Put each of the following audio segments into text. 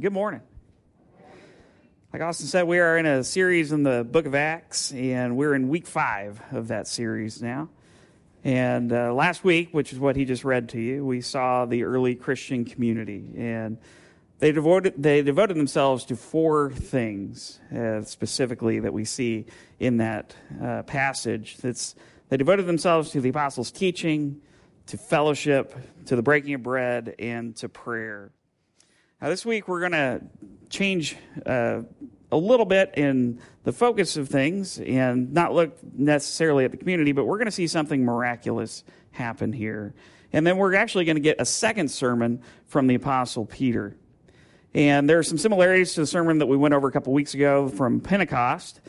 Good morning. Like Austin said, we are in a series in the book of Acts, and we're in week five of that series now. And uh, last week, which is what he just read to you, we saw the early Christian community. And they devoted, they devoted themselves to four things uh, specifically that we see in that uh, passage. That's, they devoted themselves to the apostles' teaching, to fellowship, to the breaking of bread, and to prayer. Now, this week we're going to change uh, a little bit in the focus of things and not look necessarily at the community, but we're going to see something miraculous happen here. And then we're actually going to get a second sermon from the Apostle Peter. And there are some similarities to the sermon that we went over a couple weeks ago from Pentecost,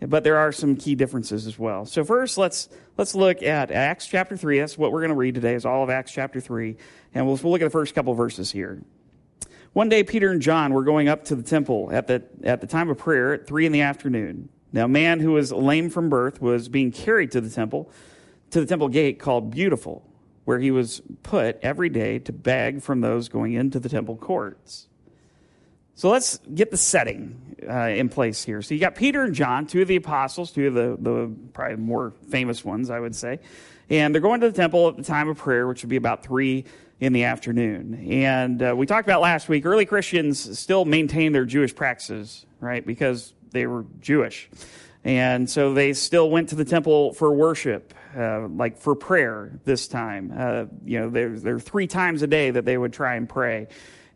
but there are some key differences as well. So first, let's let's look at Acts chapter three. That's what we're going to read today. Is all of Acts chapter three, and we'll, we'll look at the first couple verses here. One day, Peter and John were going up to the temple at the, at the time of prayer at three in the afternoon. Now, a man who was lame from birth was being carried to the temple, to the temple gate called Beautiful, where he was put every day to beg from those going into the temple courts. So let's get the setting uh, in place here. So you got Peter and John, two of the apostles, two of the, the probably more famous ones, I would say. And they're going to the temple at the time of prayer, which would be about three in the afternoon. And uh, we talked about last week, early Christians still maintained their Jewish practices, right? Because they were Jewish. And so they still went to the temple for worship, uh, like for prayer this time. Uh, you know, there, there are three times a day that they would try and pray.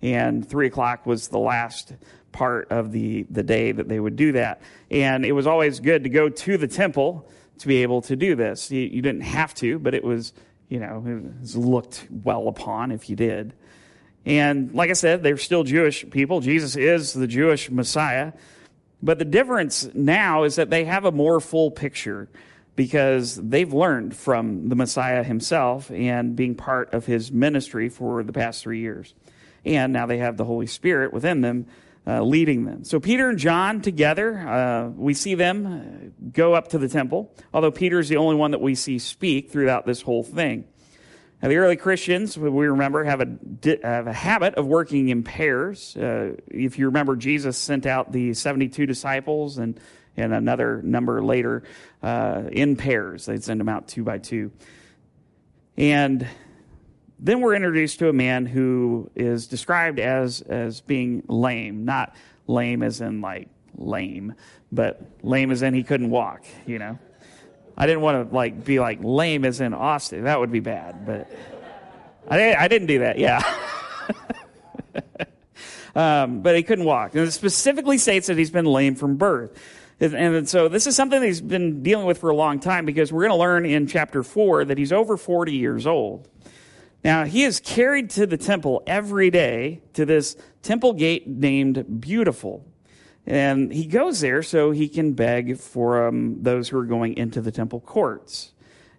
And three o'clock was the last part of the, the day that they would do that. And it was always good to go to the temple to be able to do this. You, you didn't have to, but it was you know, is looked well upon if you did. And like I said, they're still Jewish people. Jesus is the Jewish Messiah. But the difference now is that they have a more full picture because they've learned from the Messiah himself and being part of his ministry for the past three years. And now they have the Holy Spirit within them uh, leading them. So Peter and John together, uh, we see them go up to the temple, although Peter is the only one that we see speak throughout this whole thing. Now, the early Christians, we remember, have a, have a habit of working in pairs. Uh, if you remember, Jesus sent out the 72 disciples and, and another number later uh, in pairs. They'd send them out two by two. And then we're introduced to a man who is described as, as being lame, not lame as in like lame, but lame as in he couldn't walk, you know. I didn't want to like be like lame as in Austin. That would be bad, but I, I didn't do that. Yeah. um, but he couldn't walk. And it specifically states that he's been lame from birth. And so this is something that he's been dealing with for a long time because we're going to learn in chapter 4 that he's over 40 years old. Now, he is carried to the temple every day to this temple gate named Beautiful. And he goes there so he can beg for um, those who are going into the temple courts.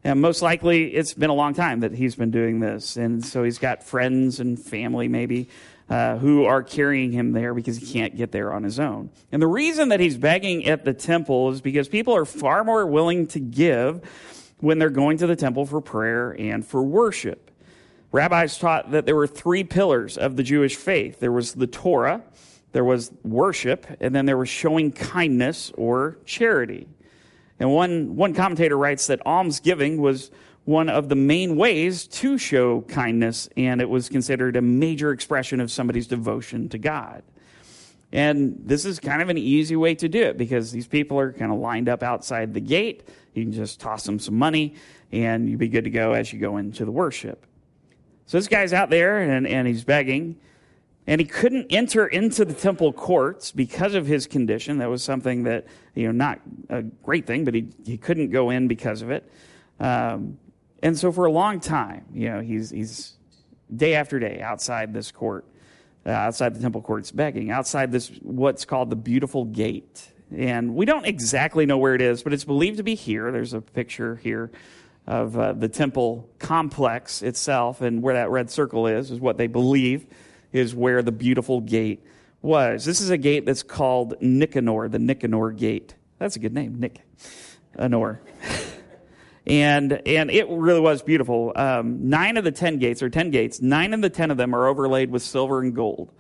And most likely, it's been a long time that he's been doing this. And so he's got friends and family, maybe, uh, who are carrying him there because he can't get there on his own. And the reason that he's begging at the temple is because people are far more willing to give when they're going to the temple for prayer and for worship. Rabbis taught that there were three pillars of the Jewish faith there was the Torah, there was worship, and then there was showing kindness or charity. And one, one commentator writes that almsgiving was one of the main ways to show kindness, and it was considered a major expression of somebody's devotion to God. And this is kind of an easy way to do it because these people are kind of lined up outside the gate. You can just toss them some money, and you'd be good to go as you go into the worship. So this guy's out there and, and he's begging. And he couldn't enter into the temple courts because of his condition. That was something that, you know, not a great thing, but he, he couldn't go in because of it. Um, and so for a long time, you know, he's, he's day after day outside this court, uh, outside the temple courts begging, outside this, what's called the beautiful gate. And we don't exactly know where it is, but it's believed to be here. There's a picture here of uh, the temple complex itself, and where that red circle is, is what they believe is where the beautiful gate was. This is a gate that's called Nicanor, the Nicanor Gate. That's a good name, Nick Anor. and and it really was beautiful. Um, nine of the ten gates, or ten gates, nine of the ten of them are overlaid with silver and gold.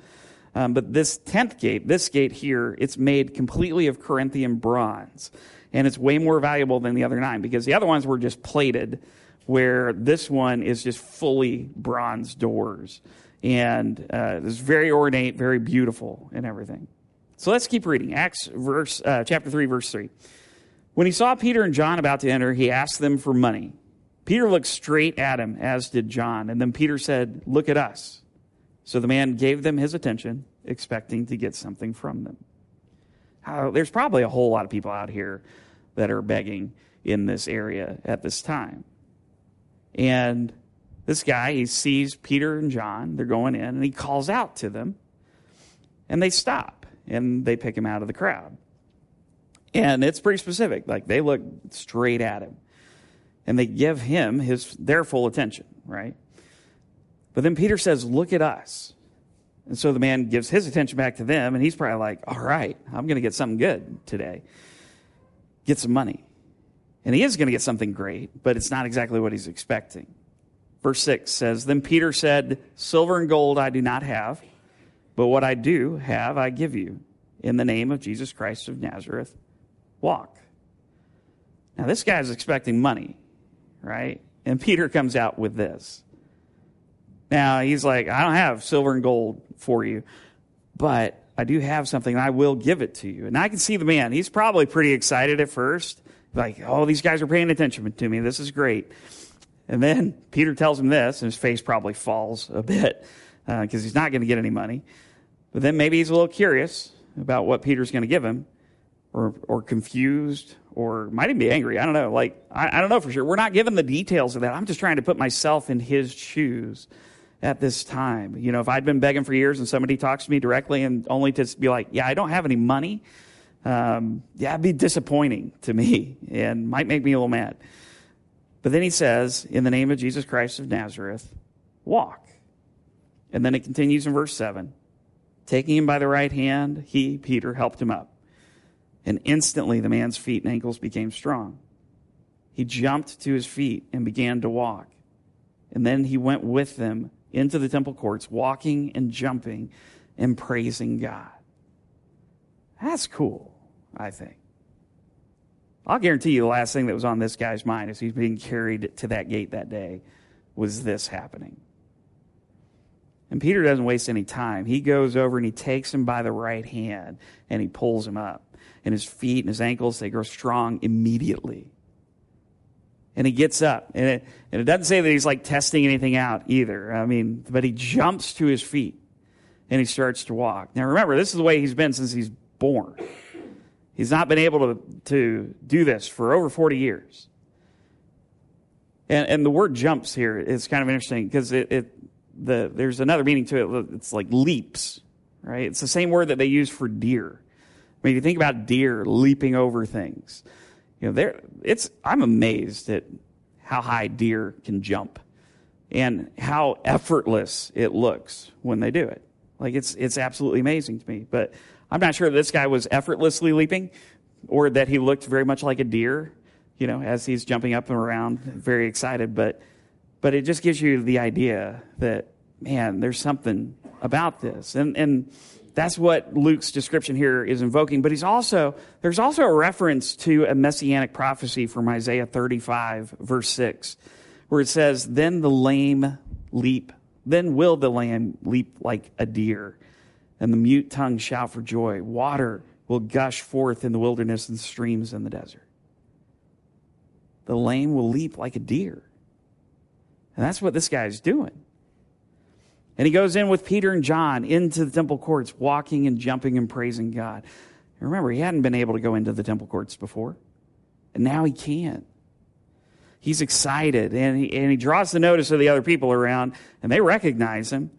Um, but this 10th gate, this gate here, it's made completely of Corinthian bronze. And it's way more valuable than the other nine because the other ones were just plated, where this one is just fully bronze doors. And uh, it's very ornate, very beautiful, and everything. So let's keep reading. Acts verse, uh, chapter 3, verse 3. When he saw Peter and John about to enter, he asked them for money. Peter looked straight at him, as did John. And then Peter said, Look at us. So the man gave them his attention, expecting to get something from them. Uh, there's probably a whole lot of people out here that are begging in this area at this time. And this guy, he sees Peter and John, they're going in, and he calls out to them, and they stop and they pick him out of the crowd. And it's pretty specific. Like they look straight at him and they give him his their full attention, right? But then Peter says, Look at us. And so the man gives his attention back to them, and he's probably like, All right, I'm going to get something good today. Get some money. And he is going to get something great, but it's not exactly what he's expecting. Verse 6 says, Then Peter said, Silver and gold I do not have, but what I do have I give you. In the name of Jesus Christ of Nazareth, walk. Now, this guy's expecting money, right? And Peter comes out with this. Now, he's like, I don't have silver and gold for you, but I do have something, and I will give it to you. And I can see the man. He's probably pretty excited at first. Like, oh, these guys are paying attention to me. This is great. And then Peter tells him this, and his face probably falls a bit because uh, he's not going to get any money. But then maybe he's a little curious about what Peter's going to give him, or, or confused, or might even be angry. I don't know. Like, I, I don't know for sure. We're not given the details of that. I'm just trying to put myself in his shoes at this time. You know, if I'd been begging for years and somebody talks to me directly and only to be like, yeah, I don't have any money, um, yeah, it'd be disappointing to me and might make me a little mad. But then he says, in the name of Jesus Christ of Nazareth, walk. And then it continues in verse 7. Taking him by the right hand, he, Peter, helped him up. And instantly the man's feet and ankles became strong. He jumped to his feet and began to walk. And then he went with them into the temple courts, walking and jumping and praising God. That's cool, I think. I'll guarantee you the last thing that was on this guy's mind as he's being carried to that gate that day was this happening. And Peter doesn't waste any time. He goes over and he takes him by the right hand and he pulls him up. And his feet and his ankles, they grow strong immediately and he gets up. And it, and it doesn't say that he's like testing anything out either. I mean, but he jumps to his feet and he starts to walk. Now remember, this is the way he's been since he's born. He's not been able to, to do this for over 40 years. And, and the word jumps here is kind of interesting because it, it, the, there's another meaning to it. It's like leaps, right? It's the same word that they use for deer. I mean, you think about deer leaping over things you know, there it's I'm amazed at how high deer can jump and how effortless it looks when they do it. Like it's it's absolutely amazing to me. But I'm not sure this guy was effortlessly leaping or that he looked very much like a deer, you know, as he's jumping up and around, very excited. But but it just gives you the idea that man, there's something about this. And and that's what Luke's description here is invoking. But he's also, there's also a reference to a messianic prophecy from Isaiah 35, verse 6, where it says, Then the lame leap, then will the lame leap like a deer, and the mute tongue shout for joy. Water will gush forth in the wilderness and streams in the desert. The lame will leap like a deer. And that's what this guy's doing. And he goes in with Peter and John into the temple courts, walking and jumping and praising God. And remember, he hadn't been able to go into the temple courts before, and now he can. He's excited, and he, and he draws the notice of the other people around, and they recognize him.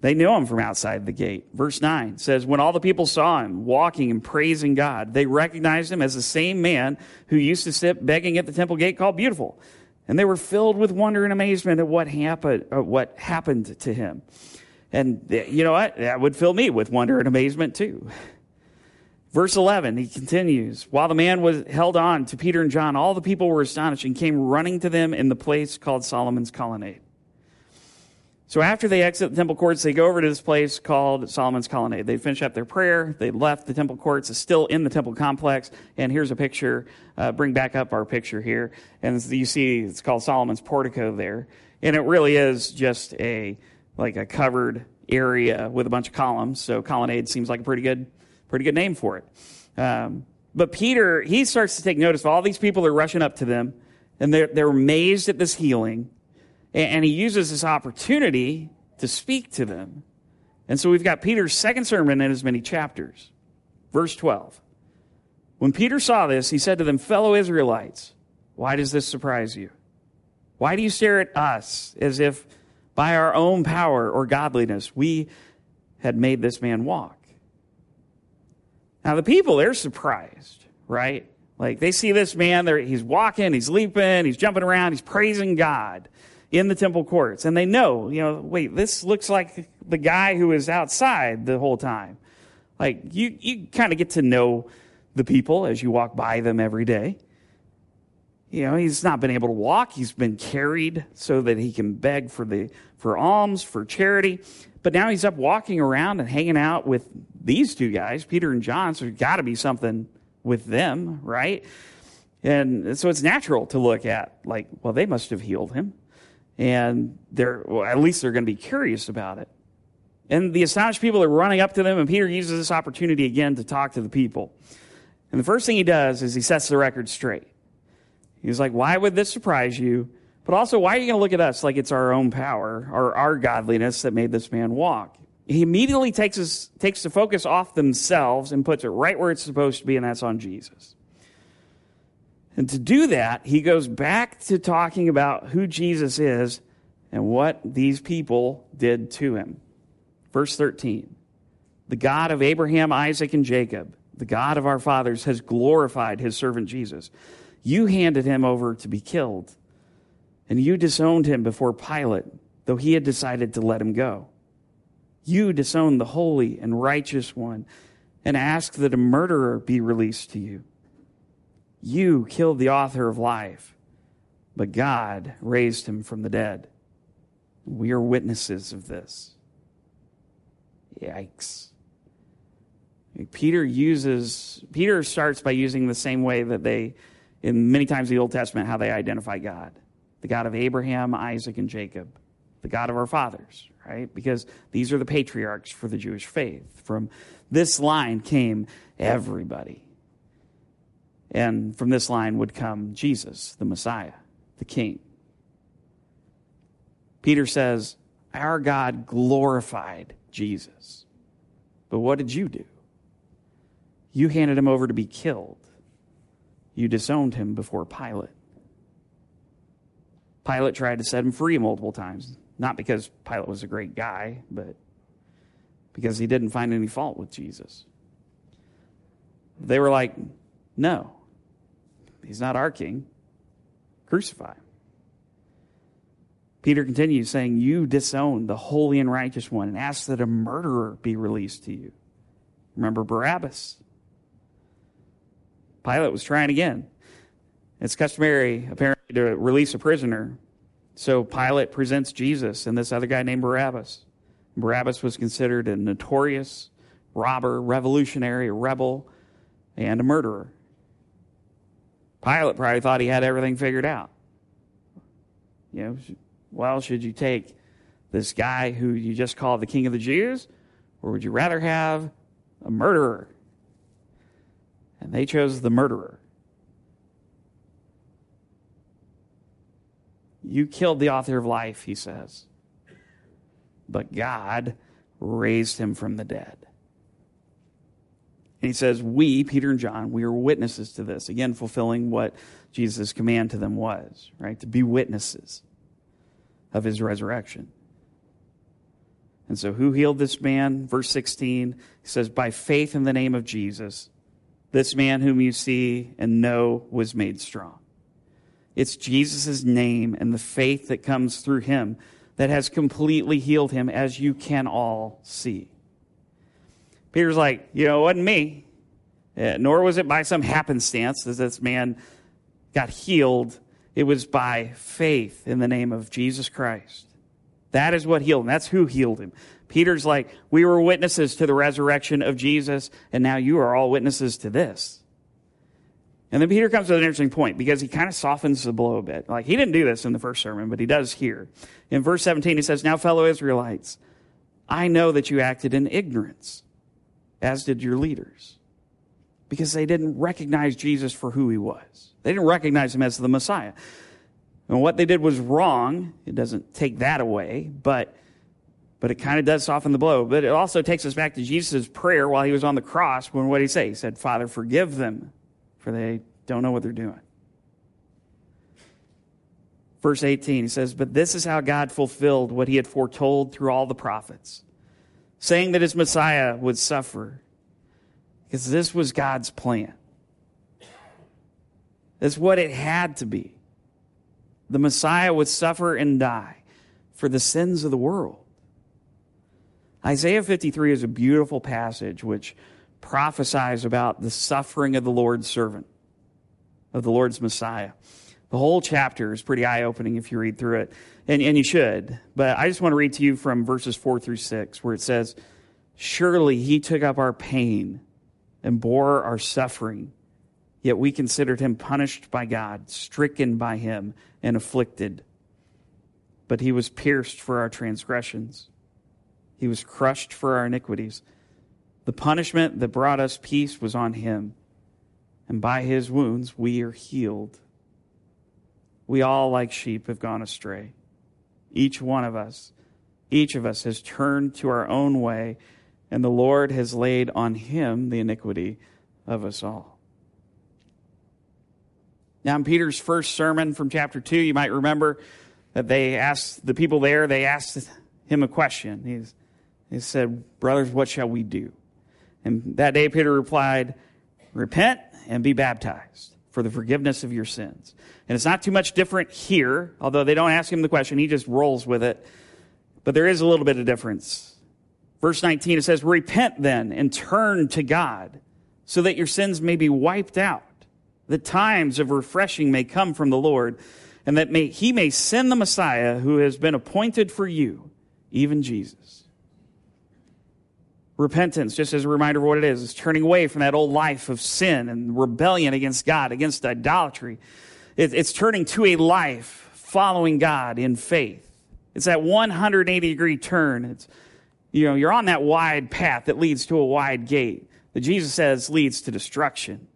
They knew him from outside the gate. Verse 9 says, When all the people saw him walking and praising God, they recognized him as the same man who used to sit begging at the temple gate called Beautiful and they were filled with wonder and amazement at what happened, uh, what happened to him. And you know what? That would fill me with wonder and amazement too. Verse 11, he continues, While the man was held on to Peter and John, all the people were astonished and came running to them in the place called Solomon's colonnade. So after they exit the temple courts, they go over to this place called Solomon's Colonnade. They finish up their prayer. They left the temple courts. It's still in the temple complex. And here's a picture. Uh, bring back up our picture here. And you see it's called Solomon's Portico there. And it really is just a, like a covered area with a bunch of columns. So colonnade seems like a pretty good, pretty good name for it. Um, but Peter, he starts to take notice of all these people are rushing up to them and they're, they're amazed at this healing and he uses this opportunity to speak to them. And so we've got Peter's second sermon in as many chapters. Verse 12. When Peter saw this, he said to them, Fellow Israelites, why does this surprise you? Why do you stare at us as if by our own power or godliness we had made this man walk? Now, the people, they're surprised, right? Like they see this man, he's walking, he's leaping, he's jumping around, he's praising God in the temple courts. And they know, you know, wait, this looks like the guy who was outside the whole time. Like you, you kind of get to know the people as you walk by them every day. You know, he's not been able to walk. He's been carried so that he can beg for the for alms, for charity. But now he's up walking around and hanging out with these two guys, Peter and John. So there's got to be something with them, right? And so it's natural to look at like, well, they must have healed him and they're well, at least they're going to be curious about it. And the astonished people are running up to them, and Peter uses this opportunity again to talk to the people. And the first thing he does is he sets the record straight. He's like, Why would this surprise you? But also, why are you going to look at us like it's our own power or our godliness that made this man walk? He immediately takes, his, takes the focus off themselves and puts it right where it's supposed to be, and that's on Jesus. And to do that, he goes back to talking about who Jesus is and what these people did to him. Verse 13 The God of Abraham, Isaac, and Jacob, the God of our fathers, has glorified his servant Jesus. You handed him over to be killed, and you disowned him before Pilate, though he had decided to let him go. You disowned the holy and righteous one and asked that a murderer be released to you. You killed the author of life, but God raised him from the dead. We are witnesses of this. Yikes. Peter uses, Peter starts by using the same way that they, in many times in the Old Testament, how they identify God the God of Abraham, Isaac, and Jacob, the God of our fathers, right? Because these are the patriarchs for the Jewish faith. From this line came everybody. And from this line would come Jesus, the Messiah, the King. Peter says, Our God glorified Jesus. But what did you do? You handed him over to be killed. You disowned him before Pilate. Pilate tried to set him free multiple times, not because Pilate was a great guy, but because he didn't find any fault with Jesus. They were like, no, He's not our king. Crucify. Peter continues saying, You disown the holy and righteous one and ask that a murderer be released to you. Remember Barabbas. Pilate was trying again. It's customary, apparently, to release a prisoner. So Pilate presents Jesus and this other guy named Barabbas. Barabbas was considered a notorious robber, revolutionary, rebel, and a murderer. Pilate probably thought he had everything figured out. You know, well, should you take this guy who you just called the king of the Jews, or would you rather have a murderer? And they chose the murderer. You killed the author of life, he says. But God raised him from the dead. And he says, We, Peter and John, we are witnesses to this. Again, fulfilling what Jesus' command to them was, right? To be witnesses of his resurrection. And so, who healed this man? Verse 16, he says, By faith in the name of Jesus, this man whom you see and know was made strong. It's Jesus' name and the faith that comes through him that has completely healed him, as you can all see. Peter's like, you know, it wasn't me, yeah, nor was it by some happenstance that this man got healed. It was by faith in the name of Jesus Christ That is what healed him. That's who healed him. Peter's like, we were witnesses to the resurrection of Jesus, and now you are all witnesses to this. And then Peter comes to an interesting point because he kind of softens the blow a bit. Like, he didn't do this in the first sermon, but he does here. In verse 17, he says, Now, fellow Israelites, I know that you acted in ignorance, as did your leaders, because they didn't recognize Jesus for who he was. They didn't recognize him as the Messiah. And what they did was wrong. It doesn't take that away, but but it kind of does soften the blow. But it also takes us back to Jesus' prayer while he was on the cross when what did he say? He said, Father, forgive them, for they don't know what they're doing. Verse 18, he says, But this is how God fulfilled what he had foretold through all the prophets, saying that his Messiah would suffer, because this was God's plan. That's what it had to be. The Messiah would suffer and die for the sins of the world. Isaiah 53 is a beautiful passage which prophesies about the suffering of the Lord's servant, of the Lord's Messiah. The whole chapter is pretty eye opening if you read through it, and, and you should. But I just want to read to you from verses 4 through 6, where it says, Surely he took up our pain and bore our suffering, yet we considered him punished by God, stricken by him, and afflicted. But he was pierced for our transgressions he was crushed for our iniquities. The punishment that brought us peace was on him, and by his wounds we are healed. We all, like sheep, have gone astray. Each one of us, each of us has turned to our own way, and the Lord has laid on him the iniquity of us all. Now, in Peter's first sermon from chapter 2, you might remember that they asked the people there, they asked him a question. He's, he said, Brothers, what shall we do? And that day Peter replied, Repent and be baptized for the forgiveness of your sins. And it's not too much different here, although they don't ask him the question, he just rolls with it. But there is a little bit of difference. Verse 19, it says, Repent then and turn to God so that your sins may be wiped out, that times of refreshing may come from the Lord, and that may, he may send the Messiah who has been appointed for you, even Jesus. Repentance, just as a reminder of what it is, is turning away from that old life of sin and rebellion against God, against idolatry. It's turning to a life following God in faith. It's that 180 degree turn. It's, you know, you're on that wide path that leads to a wide gate that Jesus says leads to destruction.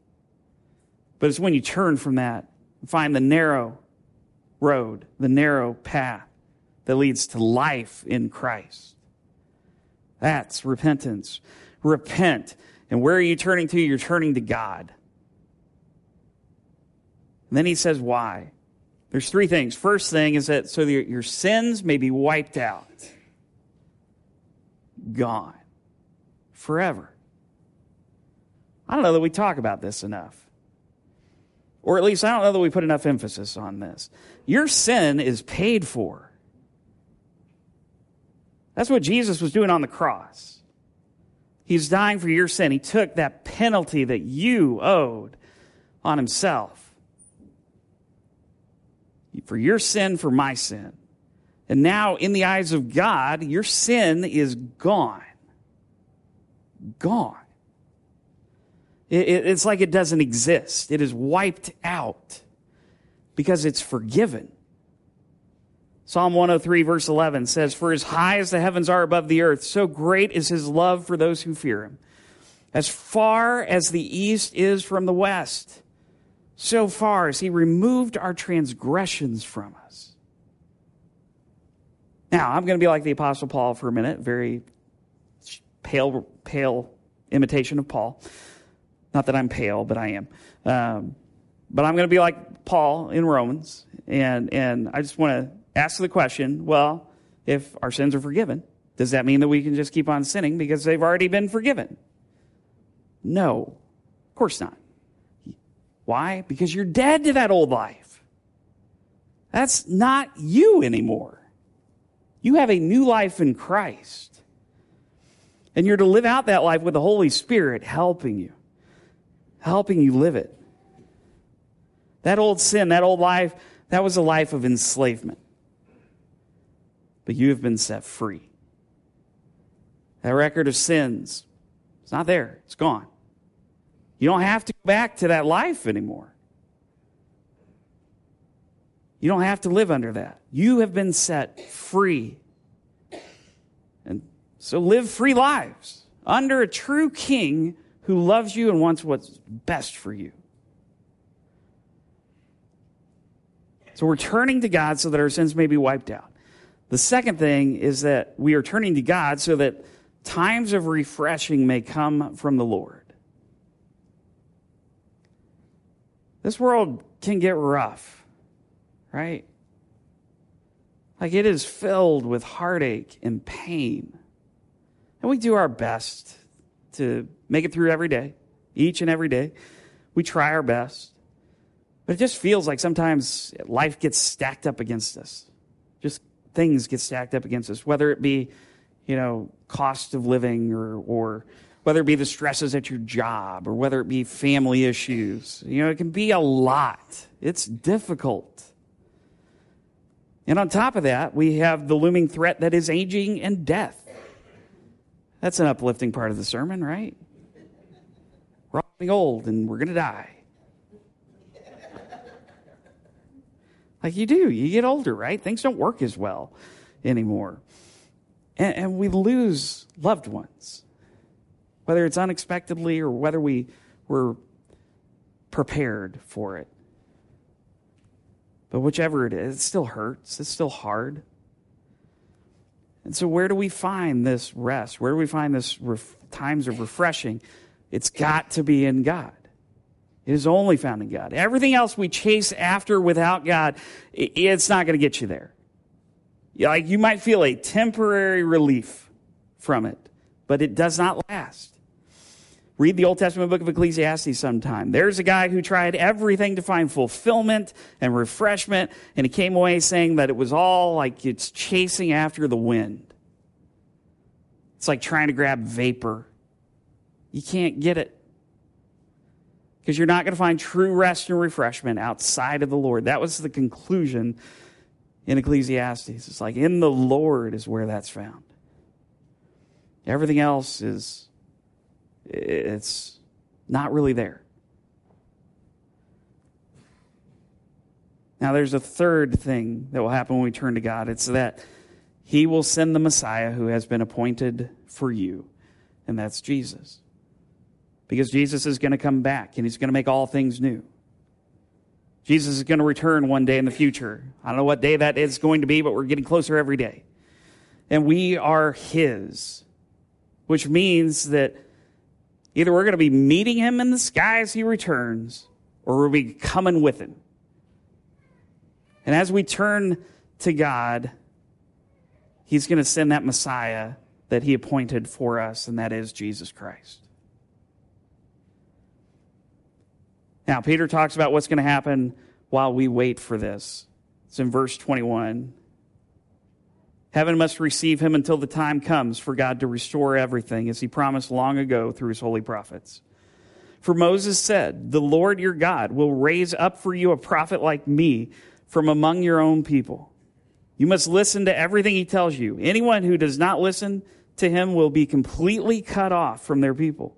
But it's when you turn from that and find the narrow road, the narrow path that leads to life in Christ. That's repentance. Repent. And where are you turning to? You're turning to God. And then he says, why? There's three things. First thing is that so your, your sins may be wiped out, gone, forever. I don't know that we talk about this enough. Or at least I don't know that we put enough emphasis on this. Your sin is paid for. That's what Jesus was doing on the cross. He's dying for your sin. He took that penalty that you owed on himself. For your sin, for my sin. And now, in the eyes of God, your sin is gone. Gone. it's like it doesn't exist, it is wiped out because it's forgiven. Psalm 103, verse 11 says, For as high as the heavens are above the earth, so great is his love for those who fear him. As far as the east is from the west, so far as he removed our transgressions from us. Now, I'm going to be like the Apostle Paul for a minute, very pale, pale imitation of Paul. Not that I'm pale, but I am. Um, but I'm going to be like Paul in Romans, and, and I just want to ask the question well, if our sins are forgiven, does that mean that we can just keep on sinning because they've already been forgiven? No, of course not. Why? Because you're dead to that old life. That's not you anymore. You have a new life in Christ. And you're to live out that life with the Holy Spirit helping you, helping you live it. That old sin, that old life, that was a life of enslavement. But you have been set free. That record of sins, it's not there, it's gone. You don't have to go back to that life anymore. You don't have to live under that. You have been set free. And so live free lives under a true king who loves you and wants what's best for you. So we're turning to God so that our sins may be wiped out. The second thing is that we are turning to God so that times of refreshing may come from the Lord. This world can get rough, right? Like it is filled with heartache and pain. And we do our best to make it through every day, each and every day. We try our best. But it just feels like sometimes life gets stacked up against us. Just things get stacked up against us, whether it be, you know, cost of living or, or whether it be the stresses at your job or whether it be family issues. You know, it can be a lot. It's difficult. And on top of that, we have the looming threat that is aging and death. That's an uplifting part of the sermon, right? We're all getting old and we're going to die. Like you do, you get older, right? Things don't work as well anymore. And, and we lose loved ones, whether it's unexpectedly or whether we were prepared for it. But whichever it is, it still hurts. It's still hard. And so, where do we find this rest? Where do we find this ref- times of refreshing? It's got to be in God. It is only found in God. Everything else we chase after without God, it's not going to get you there. Like you might feel a temporary relief from it, but it does not last. Read the Old Testament book of Ecclesiastes sometime. There's a guy who tried everything to find fulfillment and refreshment, and he came away saying that it was all like it's chasing after the wind. It's like trying to grab vapor. You can't get it because you're not going to find true rest and refreshment outside of the Lord. That was the conclusion in Ecclesiastes. It's like in the Lord is where that's found. Everything else is it's not really there. Now there's a third thing that will happen when we turn to God. It's that he will send the Messiah who has been appointed for you, and that's Jesus because Jesus is going to come back and he's going to make all things new. Jesus is going to return one day in the future. I don't know what day that is going to be, but we're getting closer every day. And we are his, which means that either we're going to be meeting him in the sky as he returns or we'll be coming with him. And as we turn to God, he's going to send that Messiah that he appointed for us, and that is Jesus Christ. Now, Peter talks about what's going to happen while we wait for this. It's in verse 21. Heaven must receive him until the time comes for God to restore everything, as he promised long ago through his holy prophets. For Moses said, The Lord your God will raise up for you a prophet like me from among your own people. You must listen to everything he tells you. Anyone who does not listen to him will be completely cut off from their people.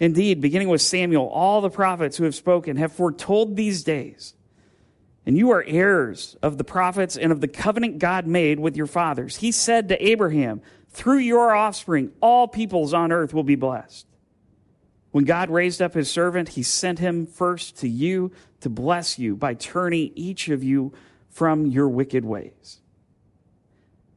Indeed, beginning with Samuel, all the prophets who have spoken have foretold these days. And you are heirs of the prophets and of the covenant God made with your fathers. He said to Abraham, Through your offspring, all peoples on earth will be blessed. When God raised up his servant, he sent him first to you to bless you by turning each of you from your wicked ways.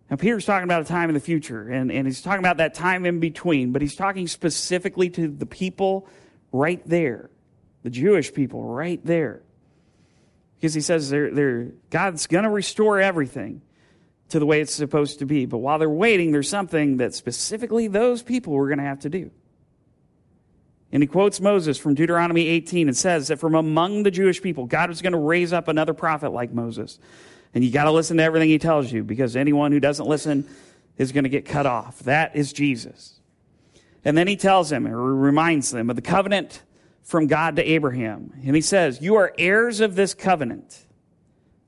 Now, Peter's talking about a time in the future, and, and he's talking about that time in between, but he's talking specifically to the people right there, the Jewish people right there. Because he says they're, they're, God's going to restore everything to the way it's supposed to be. But while they're waiting, there's something that specifically those people were going to have to do. And he quotes Moses from Deuteronomy 18 and says that from among the Jewish people, God was going to raise up another prophet like Moses and you got to listen to everything he tells you because anyone who doesn't listen is going to get cut off. That is Jesus. And then he tells him, or reminds them of the covenant from God to Abraham. And he says, You are heirs of this covenant.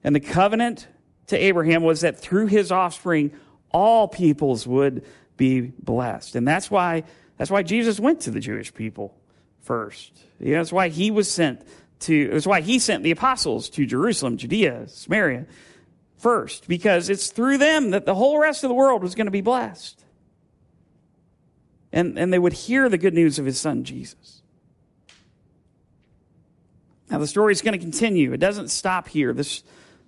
And the covenant to Abraham was that through his offspring, All peoples would be blessed. And that's why, that's why Jesus went to the Jewish people first. That's why he was sent to, that's why he sent the apostles to Jerusalem, Judea, Samaria first, because it's through them that the whole rest of the world was going to be blessed. And, and they would hear the good news of his son, Jesus. Now, the story is going to continue. It doesn't stop here. This,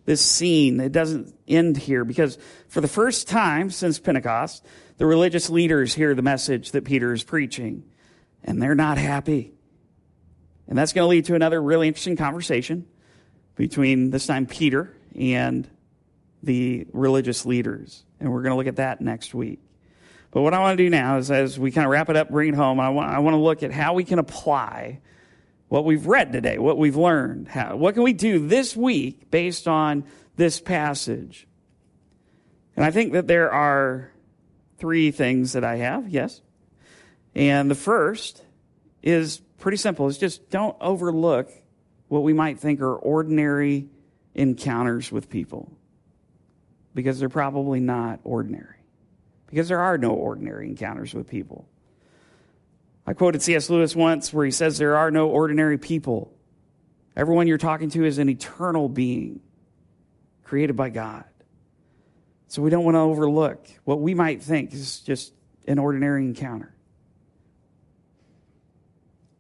this scene, it doesn't end here because for the first time since Pentecost, the religious leaders hear the message that Peter is preaching and they're not happy. And that's going to lead to another really interesting conversation between this time Peter and the religious leaders. And we're going to look at that next week. But what I want to do now is, as we kind of wrap it up, bring it home, I want, I want to look at how we can apply what we've read today, what we've learned. How, what can we do this week based on this passage? And I think that there are three things that I have, yes. And the first is pretty simple. It's just don't overlook what we might think are ordinary encounters with people because they're probably not ordinary. Because there are no ordinary encounters with people. I quoted C.S. Lewis once where he says, There are no ordinary people. Everyone you're talking to is an eternal being created by God. So we don't want to overlook what we might think is just an ordinary encounter.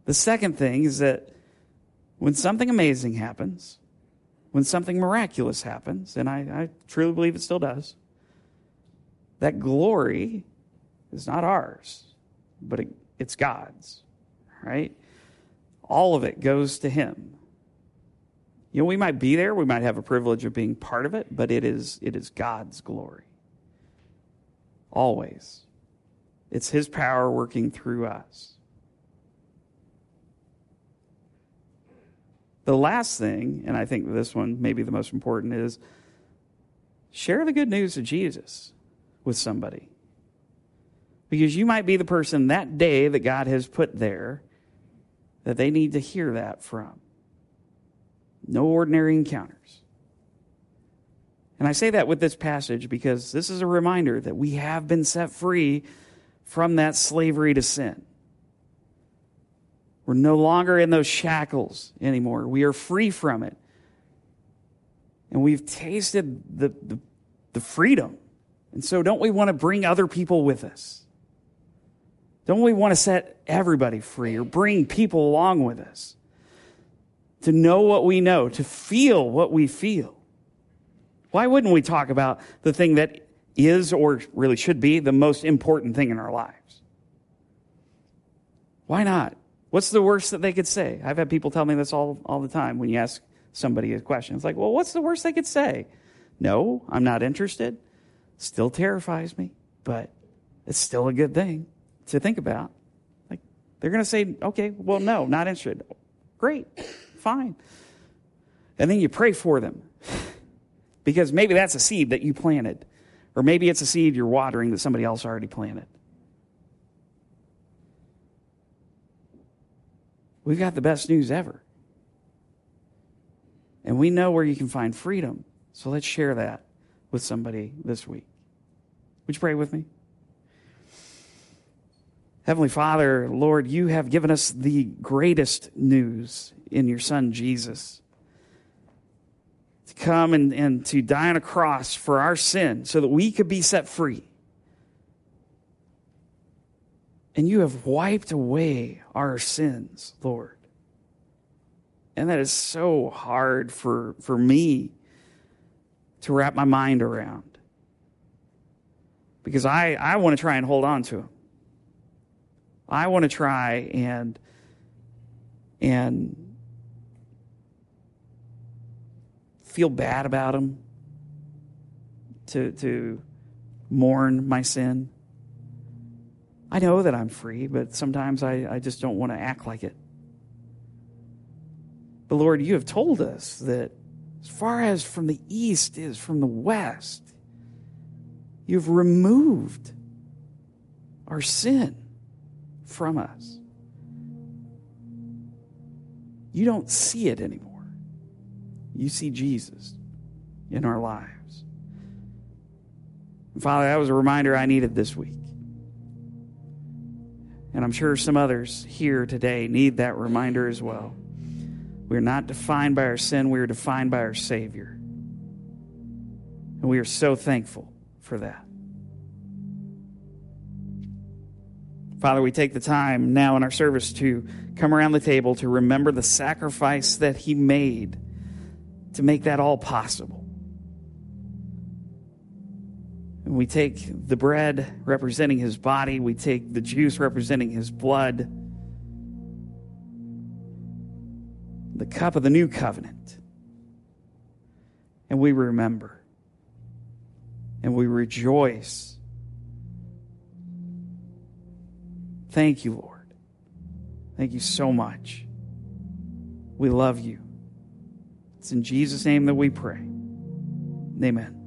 The second thing is that when something amazing happens, when something miraculous happens, and I, I truly believe it still does, that glory is not ours, but it, it's God's, right? All of it goes to Him. You know, we might be there, we might have a privilege of being part of it, but it is, it is God's glory. Always. It's His power working through us. The last thing, and I think this one may be the most important, is share the good news of Jesus with somebody. Because you might be the person that day that God has put there that they need to hear that from. No ordinary encounters. And I say that with this passage because this is a reminder that we have been set free from that slavery to sin. We're no longer in those shackles anymore. We are free from it. And we've tasted the, the, the freedom. And so, don't we want to bring other people with us? Don't we want to set everybody free or bring people along with us? To know what we know, to feel what we feel. Why wouldn't we talk about the thing that is or really should be the most important thing in our lives? Why not? What's the worst that they could say? I've had people tell me this all, all the time when you ask somebody a question. It's like, well, what's the worst they could say? No, I'm not interested. Still terrifies me, but it's still a good thing to think about. Like, they're going to say, okay, well, no, not interested. Great, fine. And then you pray for them because maybe that's a seed that you planted, or maybe it's a seed you're watering that somebody else already planted. We've got the best news ever. And we know where you can find freedom. So let's share that with somebody this week. Would you pray with me? Heavenly Father, Lord, you have given us the greatest news in your Son, Jesus. To come and, and to die on a cross for our sin so that we could be set free. And you have wiped away our sins, Lord. And that is so hard for, for me to wrap my mind around. Because I, I want to try and hold on to them. I want to try and and feel bad about them, to, to mourn my sin. I know that I'm free, but sometimes I, I just don't want to act like it. But Lord, you have told us that as far as from the east is from the west, you've removed our sin from us. You don't see it anymore. You see Jesus in our lives. Father, that was a reminder I needed this week. And I'm sure some others here today need that reminder as well. We are not defined by our sin, we are defined by our Savior. And we are so thankful for that. Father, we take the time now in our service to come around the table to remember the sacrifice that He made to make that all possible. We take the bread representing His body, we take the juice representing His blood, the cup of the new covenant, and we remember and we rejoice. Thank you, Lord. Thank you so much. We love you. It's in Jesus' name that we pray. Amen.